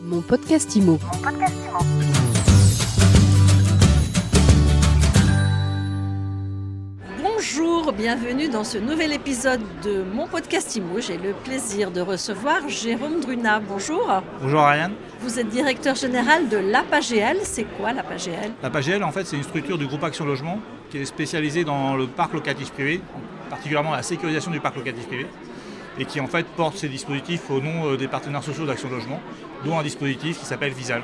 Mon podcast IMO. Bonjour, bienvenue dans ce nouvel épisode de mon podcast IMO. J'ai le plaisir de recevoir Jérôme Druna. Bonjour. Bonjour Ariane. Vous êtes directeur général de l'APAGL. C'est quoi l'APAGL L'APAGL, en fait, c'est une structure du groupe Action Logement qui est spécialisée dans le parc locatif privé, particulièrement la sécurisation du parc locatif privé, et qui en fait porte ces dispositifs au nom euh, des partenaires sociaux d'Action Logement, dont un dispositif qui s'appelle Visal.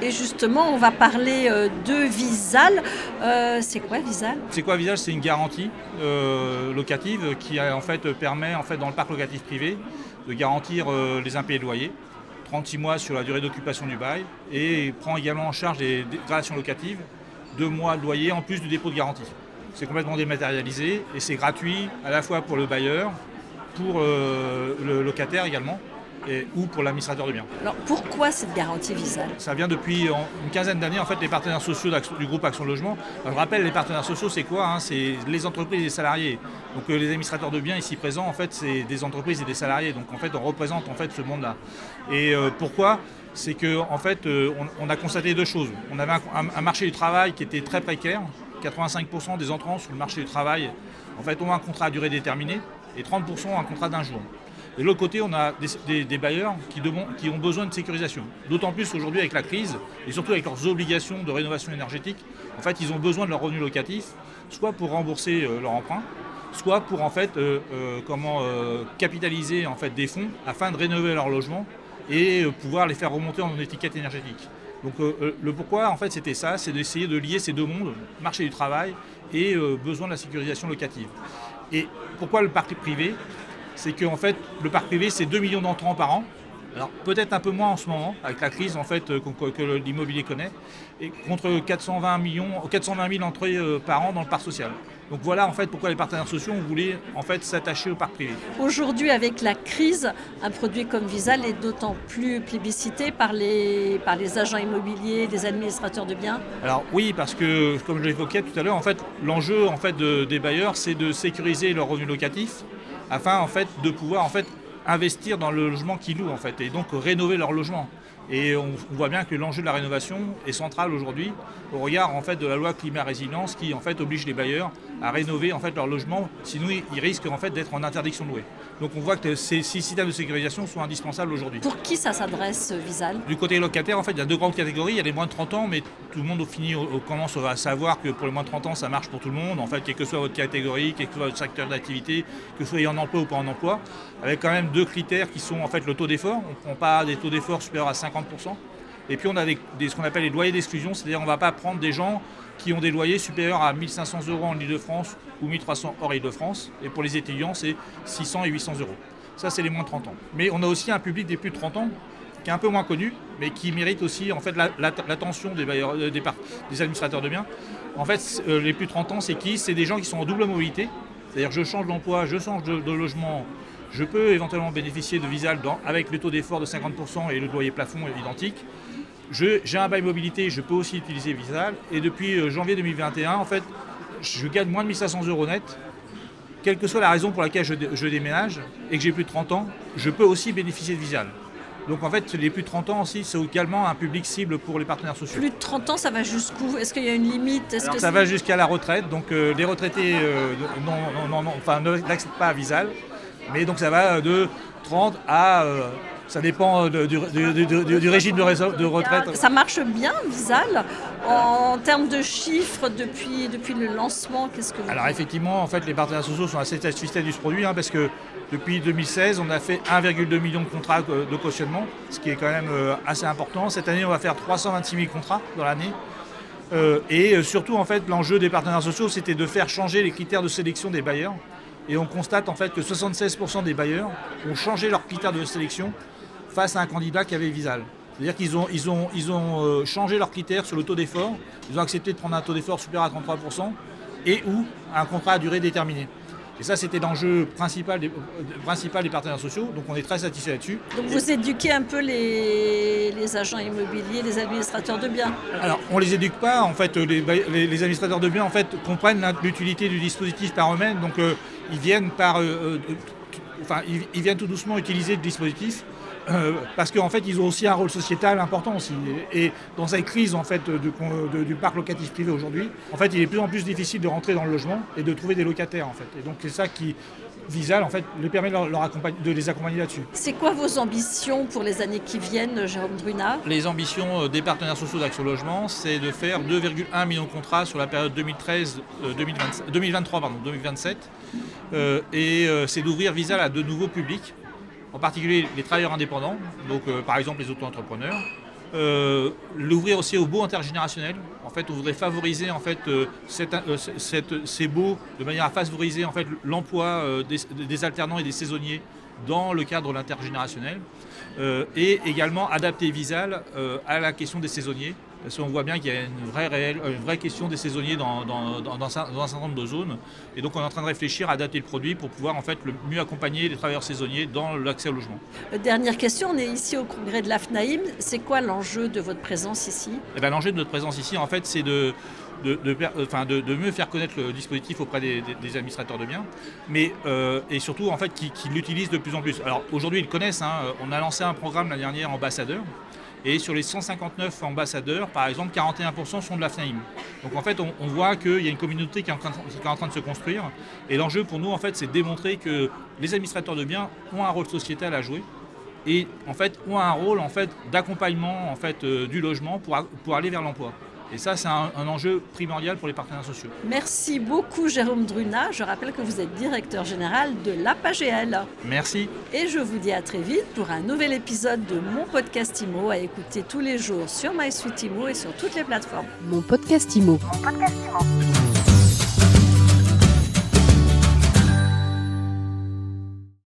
Et justement, on va parler euh, de Visal. Euh, c'est quoi Visal C'est quoi Visal C'est une garantie euh, locative qui en fait permet en fait dans le parc locatif privé de garantir euh, les impayés de loyer, 36 mois sur la durée d'occupation du bail, et prend également en charge les dégradations locatives, 2 mois de loyer en plus du dépôt de garantie. C'est complètement dématérialisé et c'est gratuit à la fois pour le bailleur, pour euh, le locataire également, et, ou pour l'administrateur de biens. Alors pourquoi cette garantie Visal Ça vient depuis une quinzaine d'années, en fait, les partenaires sociaux du groupe Action Logement. Alors, je rappelle, les partenaires sociaux, c'est quoi hein C'est les entreprises et les salariés. Donc, euh, les administrateurs de biens ici présents, en fait, c'est des entreprises et des salariés. Donc, en fait, on représente en fait ce monde-là. Et euh, pourquoi? C'est que, en fait, euh, on, on a constaté deux choses. On avait un, un- un marché du travail qui était très précaire. 85% des entrants sur le marché du travail, en fait, ont un contrat à durée déterminée et 30% ont un contrat d'un jour. Et de l'autre côté, on a des, bailleurs qui, ont besoin de sécurisation. D'autant plus aujourd'hui avec la crise et surtout avec leurs obligations de rénovation énergétique. En fait, ils ont besoin de leurs revenus locatifs, soit pour rembourser euh, leur emprunt, soit pour en fait euh, euh, comment capitaliser en fait des fonds afin de rénover leur logement et pouvoir les faire remonter en étiquette énergétique. Donc le pourquoi en fait c'était ça, c'est d'essayer de lier ces deux mondes, marché du travail et besoin de la sécurisation locative. Et pourquoi le parc privé? C'est que en fait, le parc privé, c'est 2 millions d'entrants par an. Alors peut-être un peu moins en ce moment, avec la crise en fait euh, que l'immobilier connaît, et contre 420 millions, 420 000 entrées euh, par an dans le parc social. Donc voilà en fait pourquoi les partenaires sociaux ont voulu en fait s'attacher au parc privé. Aujourd'hui, avec la crise, un produit comme Visal est d'autant plus plébiscité par les, par les agents immobiliers, les administrateurs de biens. Alors oui, parce que comme je l'évoquais tout à l'heure, en fait, l'enjeu en fait de- des bailleurs, c'est de sécuriser leurs revenus locatifs afin en fait de pouvoir en fait investir dans le logement qu'ils louent en fait et donc rénover leur logement. Et on, on voit bien que l'enjeu de la rénovation est central aujourd'hui au regard en fait de la loi climat résilience qui en fait oblige les bailleurs à rénover en fait leur logement, sinon ils- risquent en fait d'être en interdiction de louer. Donc on voit que ces six systèmes de sécurisation sont indispensables aujourd'hui. Pour qui ça s'adresse, Visal Du côté locataire, en fait, il y a deux grandes catégories. Il y a les moins de 30 ans, mais tout le monde au fini au- au- commence à savoir que pour les moins de 30 ans, ça marche pour tout le monde. En fait, quelle que soit votre catégorie, quel que soit votre secteur d'activité, que vous soyez en emploi ou pas en emploi, avec quand même deux critères qui sont en fait le taux d'effort. On ne prend pas des taux d'effort supérieurs à 50%. Et puis on a ce qu'on appelle les loyers d'exclusion, c'est-à-dire on ne va pas prendre des gens qui ont des loyers supérieurs à 1500 euros en Ile-de-France ou 1300 hors Ile-de-France. Et pour les étudiants, c'est 600 et 800 euros. Ça, c'est les moins de 30 ans. Mais on a aussi un public des plus de 30 ans qui est un peu moins connu, mais qui mérite aussi en fait la- la- l'attention des, euh, des, administrateurs de biens. En fait, euh, les plus de 30 ans, c'est qui? C'est des gens qui sont en double mobilité, c'est-à-dire je change d'emploi, je change de logement, je peux éventuellement bénéficier de Visal dans- avec le taux d'effort de 50% et le loyer plafond identique. J'ai un bail mobilité, je peux aussi utiliser Visal. Et depuis euh, janvier 2021, en fait, je gagne moins de 1500 euros net quelle que soit la raison pour laquelle je, dé- je déménage et que j'ai plus de 30 ans, je peux aussi bénéficier de Visal. Donc en fait, les plus de 30 ans aussi, c'est également un public cible pour les partenaires sociaux. Plus de 30 ans, ça va jusqu'où? Est-ce qu'il y a une limite? Est-ce Alors, que ça va jusqu'à la retraite, donc euh, les retraités euh, non, non, non, non, enfin, ne- n'accèdent pas à Visal, mais donc ça va de 30 à... euh, ça dépend euh, de- du, du- du- du- du régime de, retraite. Ça marche bien, Visal En termes de chiffres, depuis, depuis le lancement, qu'est-ce que vous Alors effectivement, en fait, les partenaires sociaux sont assez satisfaits du ce produit, hein, parce que depuis 2016, on a fait 1,2 million de contrats euh, de cautionnement, ce qui est quand même euh, assez important. Cette année, on va faire 326 000 contrats dans l'année. Euh, et euh, surtout, en fait, l'enjeu des partenaires sociaux, c'était de faire changer les critères de sélection des bailleurs. Et on constate en fait que 76% des bailleurs ont changé leurs critères de sélection face à un candidat qui avait Visal. C'est-à-dire qu'ils ont, ils ont, ils ont euh, changé leurs critères sur le taux d'effort. Ils ont accepté de prendre un taux d'effort supérieur à 33% et ou un contrat à durée déterminée. Et ça, c'était l'enjeu principal des, euh, principal des partenaires sociaux. Donc on est très satisfait là-dessus. Donc vous éduquez un peu les, les agents immobiliers, les administrateurs de biens. Alors, on les éduque pas. En fait, les, ba- les- les administrateurs de biens en fait, comprennent l'utilité du dispositif par eux-mêmes. Donc, euh, ils viennent par, euh, enfin, ils, ils viennent tout doucement utiliser le dispositif. Euh, parce qu'en fait, ils ont aussi un rôle sociétal important aussi. Et dans cette crise en fait, du parc locatif privé aujourd'hui, en fait, il est de plus en plus difficile de rentrer dans le logement et de trouver des locataires. En fait. Et donc, c'est ça qui, Visal en fait les permet de, les accompagner là-dessus. C'est quoi vos ambitions pour les années qui viennent, Jérôme Brunat Les ambitions euh, des partenaires sociaux d'Action Logement, c'est de faire 2,1 millions de contrats sur la période 2013, 2023 pardon, 2027, euh, et c'est d'ouvrir Visal à de nouveaux publics en particulier les travailleurs indépendants, donc euh, par exemple les auto-entrepreneurs. Euh, l'ouvrir aussi aux baux intergénérationnels. En fait, on voudrait favoriser en fait euh, ces baux de manière à favoriser l'emploi des, alternants et des saisonniers dans le cadre de l'intergénérationnel et également adapter Visal à la question des saisonniers parce qu'on voit bien qu'il y a une vraie, réelle, une vraie question des saisonniers dans, un certain nombre de zones. Et donc on est en train de réfléchir à adapter le produit pour pouvoir en fait le mieux accompagner les travailleurs saisoniers dans l'accès au logement. Euh, dernière question, on est ici au congrès de l'AFNAIM. C'est quoi l'enjeu de votre présence ici? Eh ben, L'enjeu de notre présence ici, en fait, c'est de, de, de, mieux faire connaître le dispositif auprès des, administrateurs de biens, mais euh, et surtout en fait qui, l'utilisent de plus en plus. Alors aujourd'hui ils le connaissent, hein. on a lancé un programme l'année dernière ambassadeur, et sur les 159 ambassadeurs, par exemple, 41% sont de la FNAIM. Donc en fait, on, voit qu'il y a une communauté qui est, en train, de se construire. Et l'enjeu pour nous, en fait, c'est de démontrer que les administrateurs de biens ont un rôle sociétal à jouer et en fait ont un rôle en fait d'accompagnement en fait euh, du logement pour aller vers l'emploi. Et ça, c'est un, enjeu primordial pour les partenaires sociaux. Merci beaucoup, Jérôme Druna. Je rappelle que vous êtes directeur général de l'APAGL. Merci. Et je vous dis à très vite pour un nouvel épisode de mon podcast IMO à écouter tous les jours sur MySuite IMO et sur toutes les plateformes. Mon podcast IMO. Mon podcast IMO.